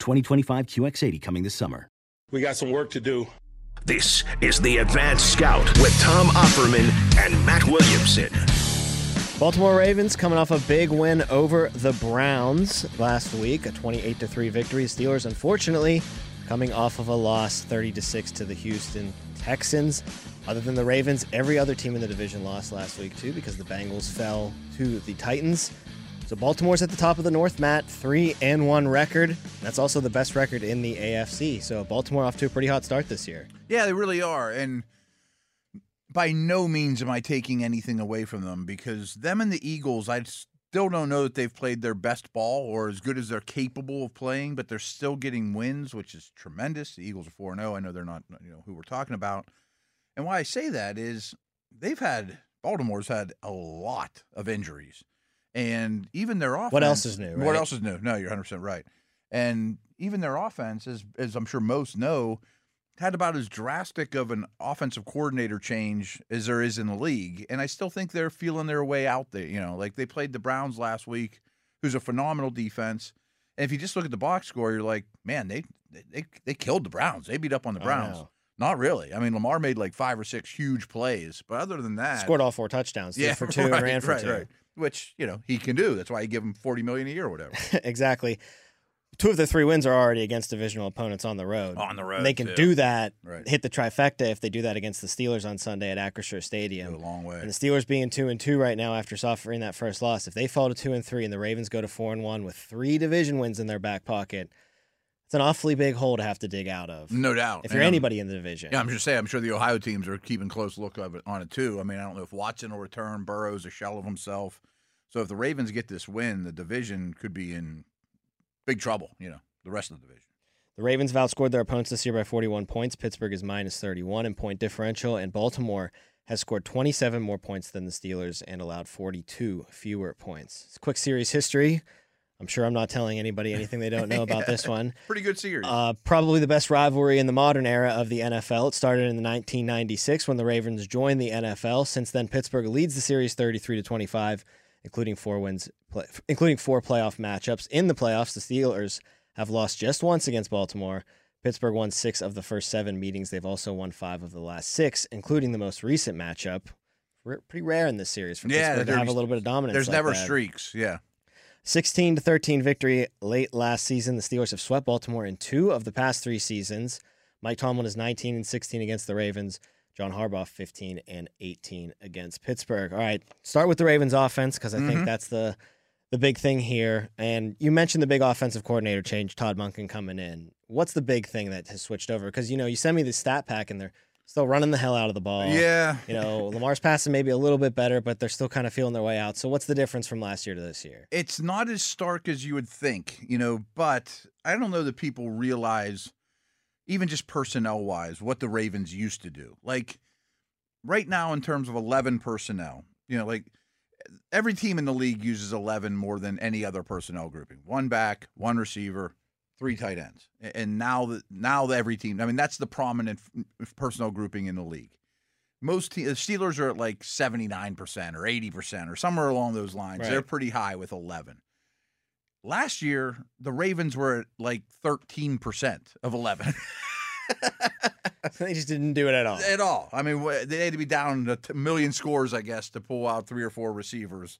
2025 QX80 coming this summer. We got some work to do. This is the Advanced Scout with Tom Opferman and Matt Williamson. Baltimore Ravens coming off a big win over the Browns last week, a 28 3 victory. Steelers, unfortunately, coming off of a loss 30 6 to the Houston Texans. Other than the Ravens, every other team in the division lost last week too because the Bengals fell to the Titans. So Baltimore's at the top of the North, Matt, three and one record. That's also the best record in the AFC. So Baltimore off to a pretty hot start this year. Yeah, they really are, and by no means am I taking anything away from them because them and the Eagles, I still don't know that they've played their best ball or as good as they're capable of playing, but they're still getting wins, which is tremendous. The Eagles are four zero. Oh. I know they're not, you know, who we're talking about, and why I say that is they've had Baltimore's had a lot of injuries and even their offense. What else is new? Right? What else is new? No, you're 100 percent right. And even their offense, as as I'm sure most know, had about as drastic of an offensive coordinator change as there is in the league. And I still think they're feeling their way out there. You know, like they played the Browns last week, who's a phenomenal defense. And if you just look at the box score, you're like, man, they they they killed the Browns. They beat up on the Browns. Not really. I mean, Lamar made like five or six huge plays, but other than that, scored all four touchdowns. Yeah, for two right, and ran for right, two. Right which you know he can do. That's why you give him forty million a year or whatever. exactly. Two of the three wins are already against divisional opponents on the road. On the road, and they can too. do that, right. hit the trifecta if they do that against the Steelers on Sunday at Acrisure Stadium. Go a long way. And the Steelers being two and two right now after suffering that first loss, if they fall to two and three, and the Ravens go to four and one with three division wins in their back pocket, it's an awfully big hole to have to dig out of. No doubt. If you're and anybody in the division. Yeah, I'm just saying. I'm sure the Ohio teams are keeping close look of it on it too. I mean, I don't know if Watson will return. Burrow's a shell of himself. So if the Ravens get this win, the division could be in big trouble. You know, the rest of the division. The Ravens have outscored their opponents this year by 41 points. Pittsburgh is minus 31 in point differential, and Baltimore has scored 27 more points than the Steelers and allowed 42 fewer points. It's quick series history. I'm sure I'm not telling anybody anything they don't know about this one. Pretty good series. Uh, probably the best rivalry in the modern era of the NFL. It started in 1996 when the Ravens joined the NFL. Since then, Pittsburgh leads the series 33 to 25 including four wins, play, including four playoff matchups. In the playoffs, the Steelers have lost just once against Baltimore. Pittsburgh won six of the first seven meetings. They've also won five of the last six, including the most recent matchup. Pretty rare in this series for yeah, Pittsburgh to have a little bit of dominance. There's like never that. streaks. Yeah. 16 to 13 victory late last season. The Steelers have swept Baltimore in two of the past three seasons. Mike Tomlin is 19 and 16 against the Ravens. John Harbaugh 15 and 18 against Pittsburgh. All right, start with the Ravens offense because I mm-hmm. think that's the the big thing here. And you mentioned the big offensive coordinator change, Todd Monken coming in. What's the big thing that has switched over? Because you know you send me the stat pack and they're still running the hell out of the ball. Yeah, you know Lamar's passing maybe a little bit better, but they're still kind of feeling their way out. So what's the difference from last year to this year? It's not as stark as you would think, you know. But I don't know that people realize even just personnel wise, what the Ravens used to do. Like right now, in terms of 11 personnel, you know, like every team in the league uses 11 more than any other personnel grouping one back, one receiver, three tight ends. And now that now every team, I mean, that's the prominent personnel grouping in the league. Most te- the Steelers are at like 79% or 80% or somewhere along those lines. Right. They're pretty high with 11. Last year, the Ravens were at like 13% of 11. they just didn't do it at all. At all. I mean, they had to be down a million scores, I guess, to pull out three or four receivers.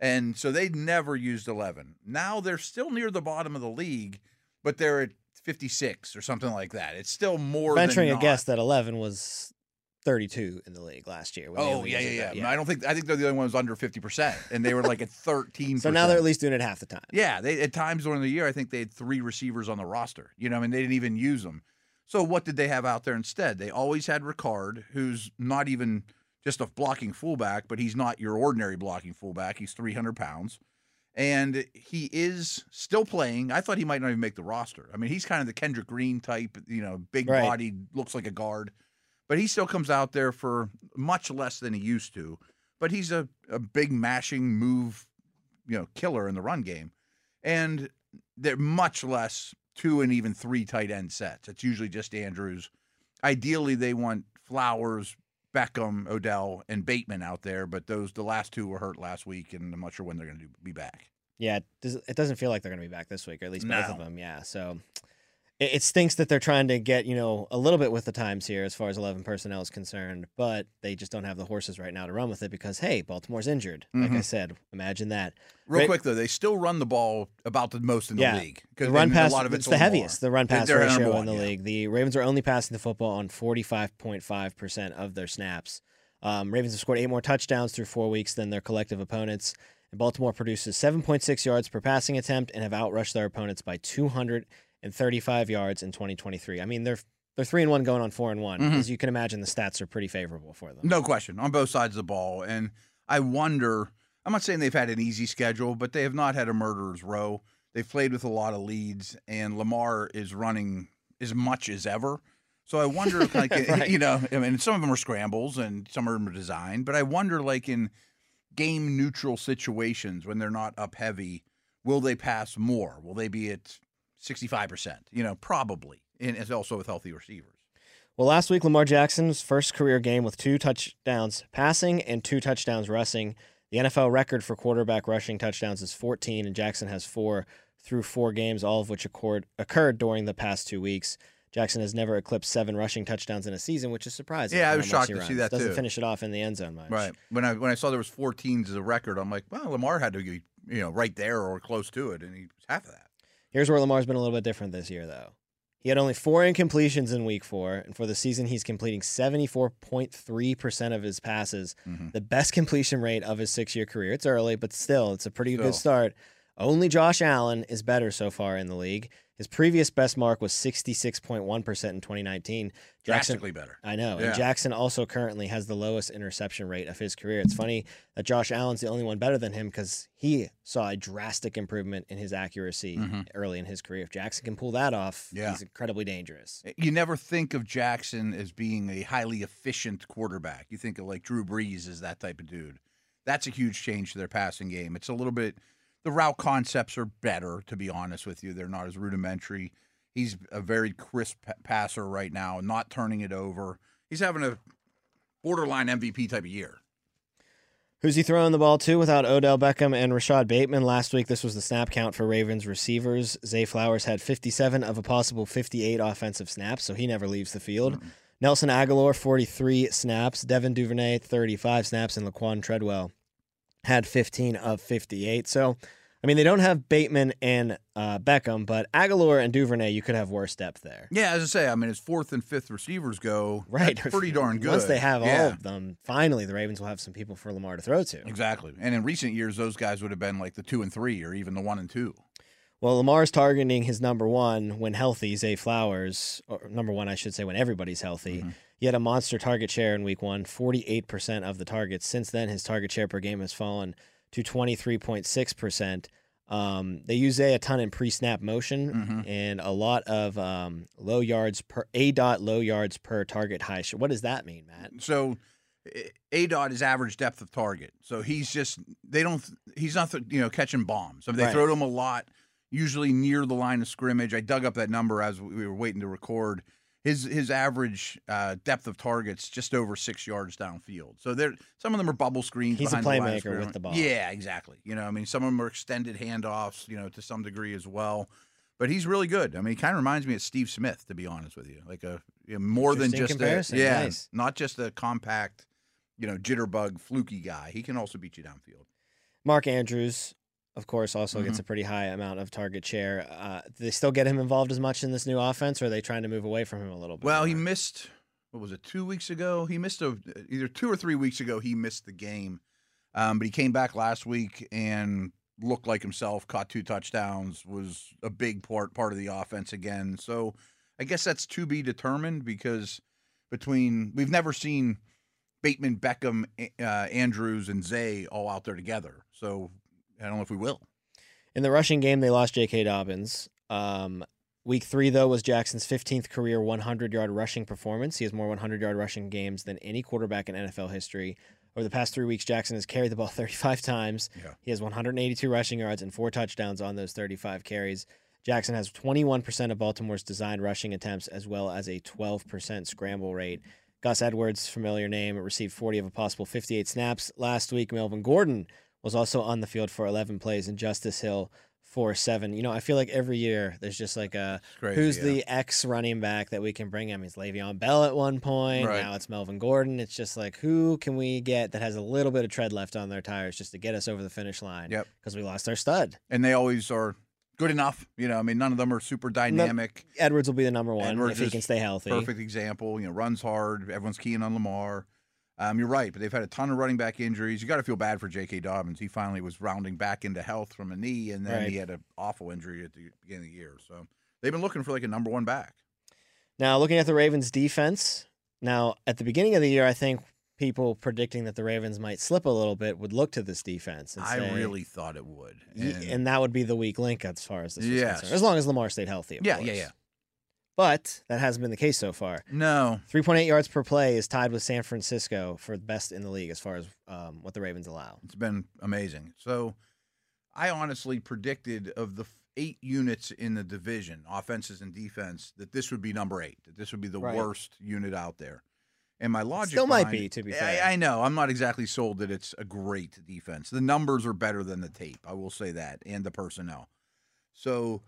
And so they never used 11. Now they're still near the bottom of the league, but they're at 56 or something like that. It's still more Venturing a guess that 11 was 32 in the league last year. Oh yeah, yeah, yeah, yeah. I don't think I think they're the only ones under 50 percent, and they were like at 13. so now they're at least doing it half the time. Yeah, they at times during the year, I think they had three receivers on the roster. You know, I mean, they didn't even use them. So what did they have out there instead? They always had Ricard, who's not even just a blocking fullback, but he's not your ordinary blocking fullback. He's 300 pounds. And he is still playing. I thought he might not even make the roster. I mean, he's kind of the Kendrick Green type, you know, big Right. bodied, looks like a guard, but he still comes out there for much less than he used to. But he's a, a big mashing move, you know, killer in the run game, and they're much less two and even three tight end sets. It's usually just Andrews. Ideally, they want Flowers, Beckham, Odell, and Bateman out there, but those the last two were hurt last week, and I'm not sure when they're going to be back. Yeah, it, does, it doesn't feel like they're going to be back this week, or at least both of them. Yeah, so it, it stinks that they're trying to get you know a little bit with the times here as far as eleven personnel is concerned, but they just don't have the horses right now to run with it because hey, Baltimore's injured. Like I Mhm. said, imagine that. Real Right. quick though, they still run the ball about the most in the Yeah. league The run a pass, lot of it's it's the heaviest. The run pass they're ratio in the yeah. league. The Ravens are only passing the football on forty five point five percent of their snaps. Um, Ravens have scored eight more touchdowns through four weeks than their collective opponents. And Baltimore produces seven point six yards per passing attempt and have outrushed their opponents by two hundred and thirty five yards in twenty twenty three. I mean, they're they're three and one going on four and one. Mhm. As you can imagine, the stats are pretty favorable for them. No question on both sides of the ball, and I wonder. I'm not saying they've had an easy schedule, but they have not had a murderer's row. They've played with a lot of leads, and Lamar is running as much as ever. So I wonder, like, Right. you know, I mean, some of them are scrambles and some of them are designed, but I wonder, like, in game neutral situations when they're not up heavy, will they pass more? Will they be at 65%? You know, probably. And it's also with healthy receivers. Well, last week, Lamar Jackson's first career game with two touchdowns passing and two touchdowns rushing. The NFL record for quarterback rushing touchdowns is 14, and Jackson has four through four games, all of which occurred, occurred during the past two weeks. Jackson has never eclipsed seven rushing touchdowns in a season, which is surprising. Yeah, I was shocked he to see runs. that, Doesn't too. finish it off in the end zone much. Right. When I when I saw there was 14s as a record, I'm like, well, Lamar had to be you know right there or close to it, and he's half of that. Here's where Lamar's been a little bit different this year, though. He had only four incompletions in week four, and for the season, he's completing 74.3% of his passes, Mhm. the best completion rate of his six year career. It's early, but still, it's a pretty good start. Only Josh Allen is better so far in the league. His previous best mark was 66.1% in 2019. Jackson, Drastically better. I know. Yeah. And Jackson also currently has the lowest interception rate of his career. It's funny that Josh Allen's the only one better than him because he saw a drastic improvement in his accuracy Mhm. early in his career. If Jackson can pull that off, Yeah. he's incredibly dangerous. You never think of Jackson as being a highly efficient quarterback. You think of like Drew Brees as that type of dude. That's a huge change to their passing game. It's a little bit. The route concepts are better, to be honest with you. They're not as rudimentary. He's a very crisp passer right now, not turning it over. He's having a borderline MVP type of year. Who's he throwing the ball to without Odell Beckham and Rashod Bateman? Last week, this was the snap count for Ravens receivers. Zay Flowers had 57 of a possible 58 offensive snaps, so he never leaves the field. Nelson Agholor, 43 snaps. Devin Duvernay, 35 snaps. And Laquan Treadwell had 15 of 58. So, I mean, they don't have Bateman and uh, Beckham, but Agholor and Duvernay, you could have worse depth there. Yeah, as I say, I mean, as fourth and fifth receivers go, Right. pretty darn good. Once they have all of them, finally the Ravens will have some people for Lamar to throw to. Exactly. And in recent years, those guys would have been like the two and three, or even the one and two. Well, Lamar's targeting his number one when healthy, Zay Flowers, or number one, I should say, when everybody's healthy. Mhm. He had a monster target share in week one, 48% of the targets. Since then, his target share per game has fallen to 23.6%. Um, they use Zay a ton in pre snap motion Mhm. and a lot of um, low yards per A dot low yards per target high. share. What does that mean, Matt? So A dot is average depth of target. So he's just they don't he's not you know catching bombs. I mean, they Right. throw to him a lot, usually near the line of scrimmage. I dug up that number as we were waiting to record. His his average uh, depth of targets just over six yards downfield. So there some of them are bubble screens. He's a behind the line playmaker with the ball. Yeah, exactly. You know, I mean, some of them are extended handoffs. You know, to some degree as well. But he's really good. I mean, he kind of reminds me of Steve Smith, to be honest with you. Like a you know, more than just comparison. a yeah, Nice. not just a compact, you know, jitterbug, fluky guy. He can also beat you downfield. Mark Andrews, of course, also Mm-hmm. gets a pretty high amount of target share. Uh, do they still get him involved as much in this new offense, or are they trying to move away from him a little bit? Well, he missed what was it two weeks ago? He missed a either two or three weeks ago. He missed the game, um, but he came back last week and looked like himself. Caught two touchdowns. Was a big part part of the offense again. So I guess that's to be determined because between we've never seen Bateman, Beckham, uh, Andrews, and Zay all out there together. So I don't know if we will. In the rushing game, they lost J.K. Dobbins. Um, week three, though, was Jackson's 15th career 100 yard rushing performance. He has more 100 yard rushing games than any quarterback in NFL history. Over the past three weeks, Jackson has carried the ball 35 times. Yeah. He has 182 rushing yards and four touchdowns on those 35 carries. Jackson has 21% of Baltimore's designed rushing attempts, as well as a 12% scramble rate. Gus Edwards, familiar name, received 40 of a possible 58 snaps last week. Melvin Gordon was also on the field for 11 plays, and Justice Hill for seven. You know, I feel like every year there's just like a crazy, who's yeah. the ex running back that we can bring him. He's Le'Veon Bell at one point. Right. Now it's Melvin Gordon. It's just like who can we get that has a little bit of tread left on their tires just to get us over the finish line? Yep. Because we lost our stud. and they always are good enough. You know, I mean, none of them are super dynamic. Edwards will be the number one Edwards if he can stay healthy. Perfect example. You know, runs hard. Everyone's keying on Lamar. Um, you're right, but they've had a ton of running back injuries. You got to feel bad for J.K. Dobbins. He finally was rounding back into health from a knee, and then Right. he had an awful injury at the beginning of the year. So they've been looking for like a number one back. Now, looking at the Ravens defense, now at the beginning of the year, I think people predicting that the Ravens might slip a little bit would look to this defense. And I say- really thought it would. And- and that would be the weak link as far as this is Yes. concerned, as long as Lamar stayed healthy. Yeah, course. yeah, yeah. But that hasn't been the case so far. No, 3.8 yards per play is tied with San Francisco for the best in the league as far as um, what the Ravens allow. It's been amazing. So I honestly predicted of the eight units in the division, offenses and defense, that this would be number eight, that this would be the Right. worst unit out there. And my logic Still might behind be, to be I- fair. I, know. I'm not exactly sold that it's a great defense. The numbers are better than the tape. I will say that, and the personnel. So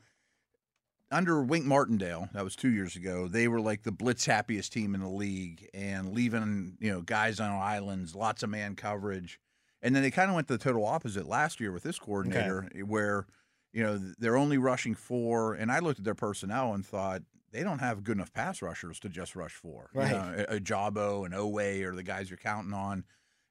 under Wink Martindale, that was two years ago, they were like the blitz happiest team in the league and leaving, you know, guys on islands, lots of man coverage. And then they kind of went the total opposite last year with this coordinator, eh, where, you know, they're only rushing four. And I looked at their personnel and thought they don't have good enough pass rushers to just rush four. You know, eh, eh, a, Ojabo and Oweh are the guys you're counting on.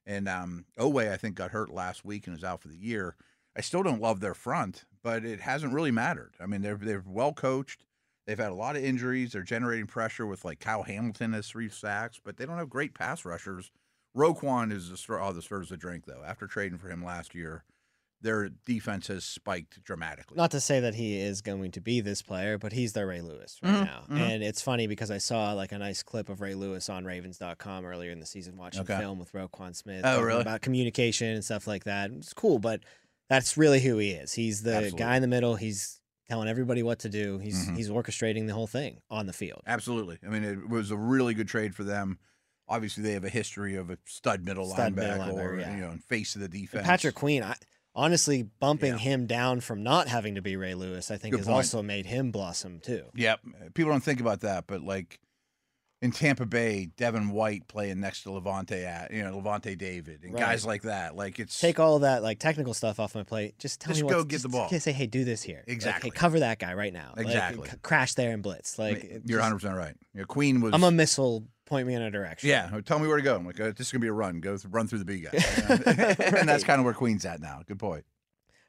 And um, Oweh, I think, got hurt last week and is out for the year. I still don't love their front, but it hasn't really mattered. I mean, they're they're well coached. They've had a lot of injuries. They're generating pressure with like Kyle Hamilton has three sacks, but they don't have great pass rushers. Roquan is the straw oh, the stirs the drink though. After trading for him last year, their defense has spiked dramatically. Not to say that he is going to be this player, but he's their Ray Lewis right Mhm, now. mhm. And it's funny because I saw like a nice clip of Ray Lewis on Ravens.com earlier in the season watching Okay. film with Roquan Smith. Oh, really? About communication and stuff like that. It's cool, but that's really who he is. He's the Absolutely. guy in the middle. He's telling everybody what to do. He's Mhm. he's orchestrating the whole thing on the field. Absolutely. I mean, it was a really good trade for them. Obviously, they have a history of a stud middle Stud linebacker, middle or yeah. you know, face of the And defense. Patrick Queen, I, honestly, bumping Yeah. him down from not having to be Ray Lewis, I think, Good has point. also made him blossom too. Yep. People don't think about that, but like in Tampa Bay, Devin White playing next to Lavonte at you know Lavonte David and Right. guys like that. Like it's Take all that like technical stuff off my plate. Just tell Just me go what. get just the ball. Say, hey, do this here. Like, hey, Exactly. cover that guy right now. Like, Exactly. c- crash there and blitz. I Like mean, you're 100 percent right. You know, Queen was. I'm a missile. Point me in a direction. yeah. Tell me where to go. I'm like, uh, this is gonna be a run. Go th- run through the B guy, and that's kind of where Queen's at now. Good point.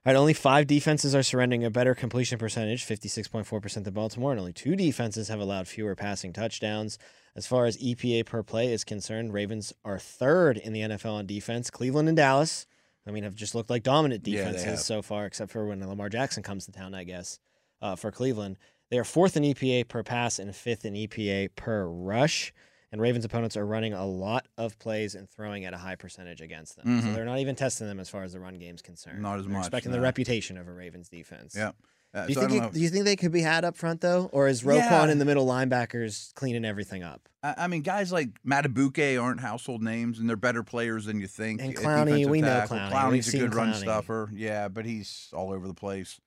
All right, only five defenses are surrendering a better completion percentage, 56.4% to Baltimore, and only two defenses have allowed fewer passing touchdowns. As far as EPA per play is concerned, Ravens are third in the NFL on defense. Cleveland and Dallas, I mean, have just looked like dominant defenses have. so far, except for when Lamar Jackson comes to town, I guess, uh, for Cleveland. They are fourth in EPA per pass and fifth in EPA per rush. And Ravens opponents are running a lot of plays and throwing at a high percentage against them. So Mhm. they're not even testing them as far as the run game's concerned. Not as They're much, Expecting the reputation of a Ravens defense. Yeah. Uh, Do you so think know. do you think they could be had up front though, or is Roquan Yeah. in the middle linebackers cleaning everything up? I I mean, guys like Madubuike aren't household names, and they're better players than you think. And Clowney, we know tackle. Clowney. Clowney's We've a good run Clowney. stuffer, yeah, but he's all over the place.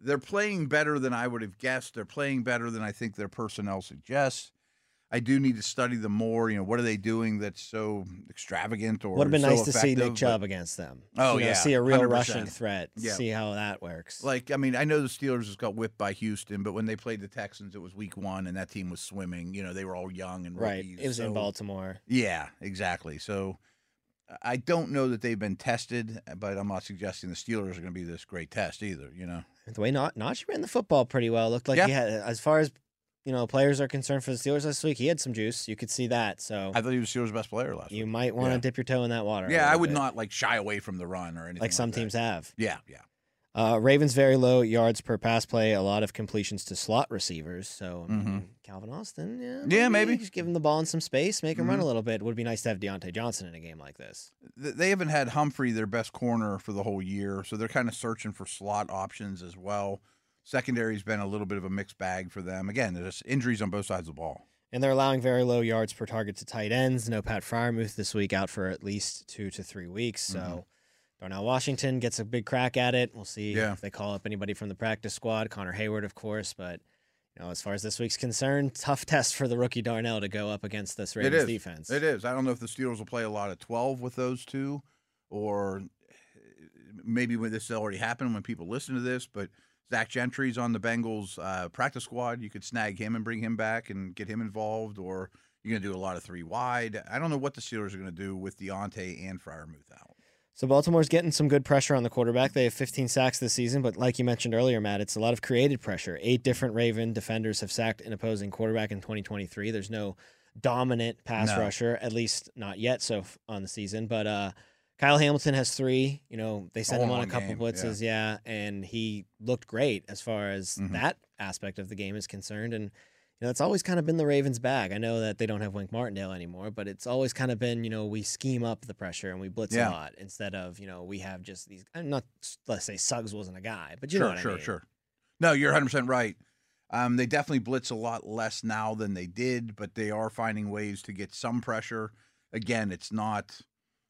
They're playing better than I would have guessed. They're playing better than I think their personnel suggests. I do need to study them more. You know, what are they doing that's so extravagant or Would have been so nice to see Nick but- Chubb against them. Oh, You know, yeah, see a real 100%. rushing threat. Yeah. See how that works. Like, I mean, I know the Steelers just got whipped by Houston, but when they played the Texans, it was Week One, and that team was swimming. You know, they were all young and right, rookies, it was in Baltimore. Yeah, exactly. So I don't know that they've been tested, but I'm not suggesting the Steelers are going to be this great test either. You know, The way not Najee ran the football pretty well. Looked like Yeah. he had, as far as you know, players are concerned for the Steelers this week. He had some juice. You could see that. So I thought he was Steelers' best player last you week. might want to Yeah. dip your toe in that water. Yeah, I would bit, not like shy away from the run or anything like some that. teams have. Yeah, yeah. Uh, Ravens very low yards per pass play, a lot of completions to slot receivers. So I mean, Mhm. Calvin Austin, yeah, Yeah, maybe. just give him the ball in some space, make him run Mhm. a little bit. Would be nice to have Diontae Johnson in a game like this. They haven't had Humphrey their best corner for the whole year, so they're kind of searching for slot options as well. Secondary's been a little bit of a mixed bag for them. Again, there's injuries on both sides of the ball. And they're allowing very low yards per target to tight ends. No Pat Freiermuth this week, out for at least two to three weeks. So Mhm. Darnell Washington gets a big crack at it. We'll see Yeah. if they call up anybody from the practice squad. Connor Heyward, of course, but you know, as far as this week's concerned, tough test for the rookie Darnell to go up against this Ravens is. defense. It is. I don't know if the Steelers will play a lot of 12 with those two, or maybe when this already happened when people listen to this, but Zach Gentry's on the Bengals uh, practice squad. You could snag him and bring him back and get him involved, or you're going to do a lot of three wide. I don't know what the Steelers are going to do with Diontae and Freiermuth out. So Baltimore's getting some good pressure on the quarterback. They have 15 sacks this season, but like you mentioned earlier, Matt, it's a lot of created pressure. Eight different Raven defenders have sacked an opposing quarterback in 2023. There's no dominant pass No. rusher, at least not yet so on the season. But uh, Kyle Hamilton has three. You know, they sent All him on a couple game, blitzes, yeah. and he looked great as far as Mhm. that aspect of the game is concerned. And you know, it's always kind of been the Ravens' bag. I know that they don't have Wink Martindale anymore, but it's always kind of been, you know, we scheme up the pressure and we blitz Yeah. a lot instead of, you know, we have just these. I'm not let's say Suggs wasn't a guy, but you sure, know what sure, I mean. sure. No, you're 100 percent right. Um, they definitely blitz a lot less now than they did, but they are finding ways to get some pressure. Again, it's not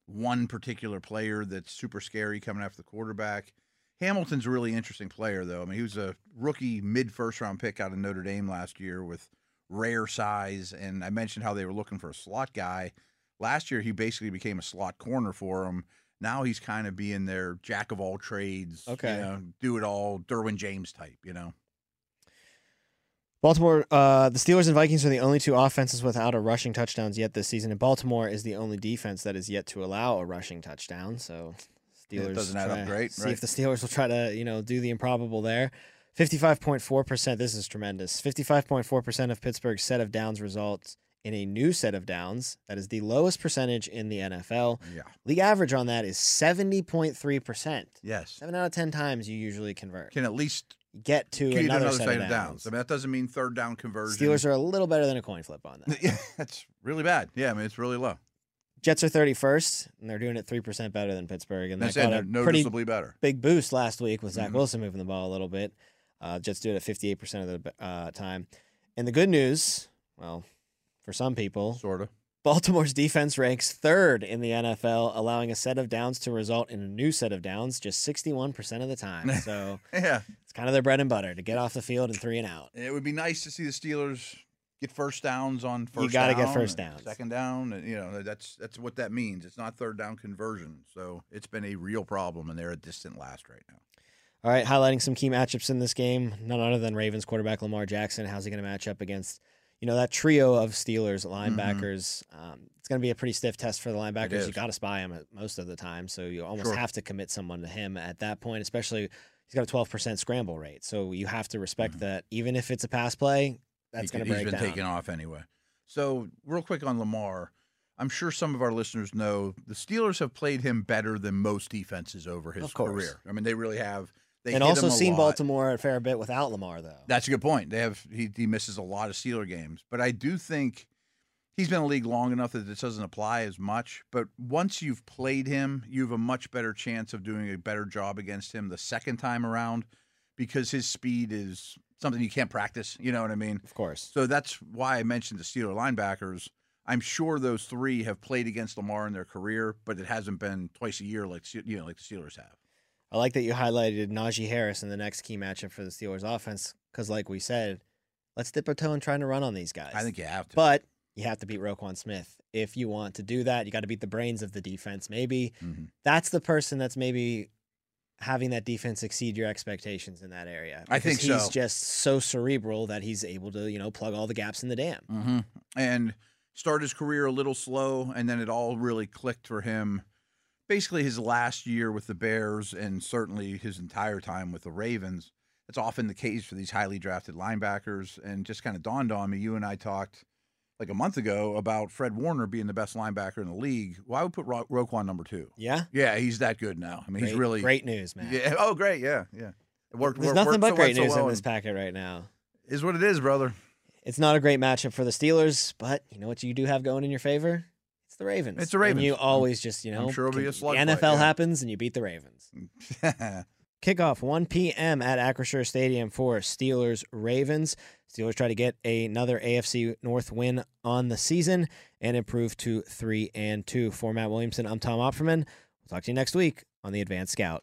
one particular player that's super scary coming after the quarterback. Hamilton's a really interesting player, though. I mean, he was a rookie mid first round pick out of Notre Dame last year with rare size. And I mentioned how they were looking for a slot guy. Last year, he basically became a slot corner for them. Now he's kind of being their jack of all trades, Okay. you know, do it all, Derwin James type, you know. Baltimore, uh, the Steelers and Vikings are the only two offenses without a rushing touchdowns yet this season, and Baltimore is the only defense that is yet to allow a rushing touchdown. So, Yeah, it Steelers doesn't add up great, See right? if the Steelers will try to, you know, do the improbable there. Fifty-five point four percent. This is tremendous. Fifty-five point four percent of Pittsburgh's set of downs results in a new set of downs. That is the lowest percentage in the NFL. Yeah. League average on that is seventy point three percent. Yes. Seven out of ten times you usually convert. Can at least Get to another, another set side of downs. downs. I mean, that doesn't mean third down conversion. Steelers are a little better than a coin flip on that. yeah, that's really bad. Yeah, I mean, it's really low. Jets are 31st, and they're doing it 3% better than Pittsburgh. And That's it. got a pretty noticeably better. big boost last week with Zach Mhm. Wilson moving the ball a little bit. Uh, Jets do it at 58% of the uh, time. And the good news, well, for some people, Sort of. Baltimore's defense ranks third in the NFL, allowing a set of downs to result in a new set of downs just 61% of the time. So Yeah. it's kind of their bread and butter to get off the field and three and out. It would be nice to see the Steelers get first downs on first. You gotta get first and downs. second down, and you know that's that's what that means. It's not third down conversion, so it's been a real problem, and they're a distant last right now. All right, highlighting some key matchups in this game. None other than Ravens quarterback Lamar Jackson. How's he going to match up against, you know, that trio of Steelers linebackers? Um, it's going to be a pretty stiff test for the linebackers. You got to spy him most of the time, so you almost Sure. have to commit someone to him at that point. Especially he's got a twelve percent scramble rate, so you have to respect that. Even if it's a pass play, that's going to break He's been down. taken off anyway. So real quick on Lamar, I'm sure some of our listeners know the Steelers have played him better than most defenses over his career. I mean, they really have. They and also seen lot. Baltimore a fair bit without Lamar, though. That's a good point. They have he, he misses a lot of Steeler games, but I do think he's been in the league long enough that this doesn't apply as much. But once you've played him, you have a much better chance of doing a better job against him the second time around because his speed is something you can't practice. You know what I mean? of course. So that's why I mentioned the Steeler linebackers. I'm sure those three have played against Lamar in their career, but it hasn't been twice a year like you know like the Steelers have. I like that you highlighted Najee Harris in the next key matchup for the Steelers offense because, like we said, let's dip our toe in trying to run on these guys. I think you have to. But you have to beat Roquan Smith. If you want to do that, you got to beat the brains of the defense. Maybe Mhm. that's the person that's maybe having that defense exceed your expectations in that area. I think he's so. just so cerebral that he's able to, you know, plug all the gaps in the dam. hmm And start his career a little slow, and then it all really clicked for him. Basically, his last year with the Bears, and certainly his entire time with the Ravens. That's often the case for these highly drafted linebackers, and just kind of dawned on me. You and I talked like a month ago about Fred Warner being the best linebacker in the league. Well, I would put Ro- Roquan number two. Yeah. Yeah, he's that good now. I mean, Great, he's really great news, man. Yeah. Oh, great. Yeah, yeah. It worked. There's worked- nothing worked but so- great so news well in this packet right now. Is what it is, brother. It's not a great matchup for the Steelers, but you know what you do have going in your favor? The Ravens. It's the Ravens. And you always just, you I'm know, sure it'll be a the NFL yeah. happens and you beat the Ravens. Kickoff 1 p.m. at Acrisure Stadium for Steelers Ravens. Steelers try to get another AFC North win on the season and improve to 3 and 2. For Matt Williamson, I'm Tom Opferman. We'll talk to you next week on the Advanced Scout.